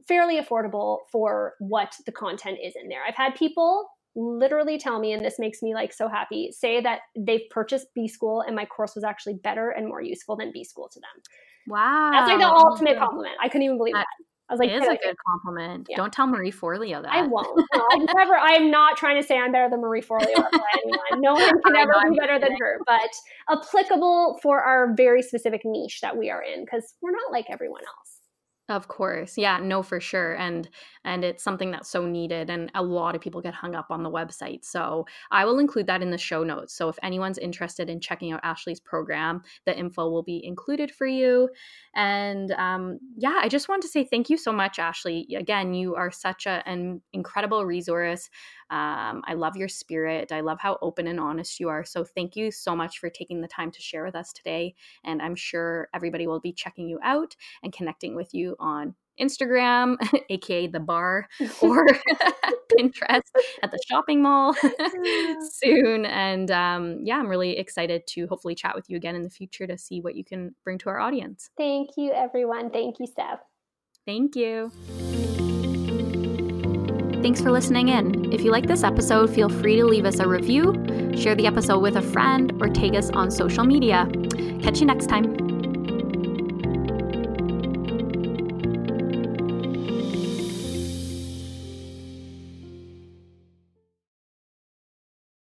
fairly affordable for what the content is in there. I've had people literally tell me, and this makes me like so happy, say that they've purchased B School and my course was actually better and more useful than B School to them. Wow. That's like the ultimate compliment. I couldn't even believe that. I was like, it is a good compliment. Yeah. Don't tell Marie Forleo that. I won't. No, I never. I am not trying to say I'm better than Marie Forleo or anyone. No one can ever be better than her, but applicable for our very specific niche that we are in because we're not like everyone else. Of course. Yeah, no for sure. And and it's something that's so needed and a lot of people get hung up on the website. So, I will include that in the show notes. So, if anyone's interested in checking out Ashley's program, the info will be included for you. And um, yeah, I just want to say thank you so much Ashley. Again, you are such a, an incredible resource. Um, I love your spirit. I love how open and honest you are. So, thank you so much for taking the time to share with us today. And I'm sure everybody will be checking you out and connecting with you on Instagram, aka the bar, or Pinterest at the shopping mall soon. And um, yeah, I'm really excited to hopefully chat with you again in the future to see what you can bring to our audience. Thank you, everyone. Thank you, Steph. Thank you. Thanks for listening in. If you like this episode, feel free to leave us a review, share the episode with a friend, or tag us on social media. Catch you next time.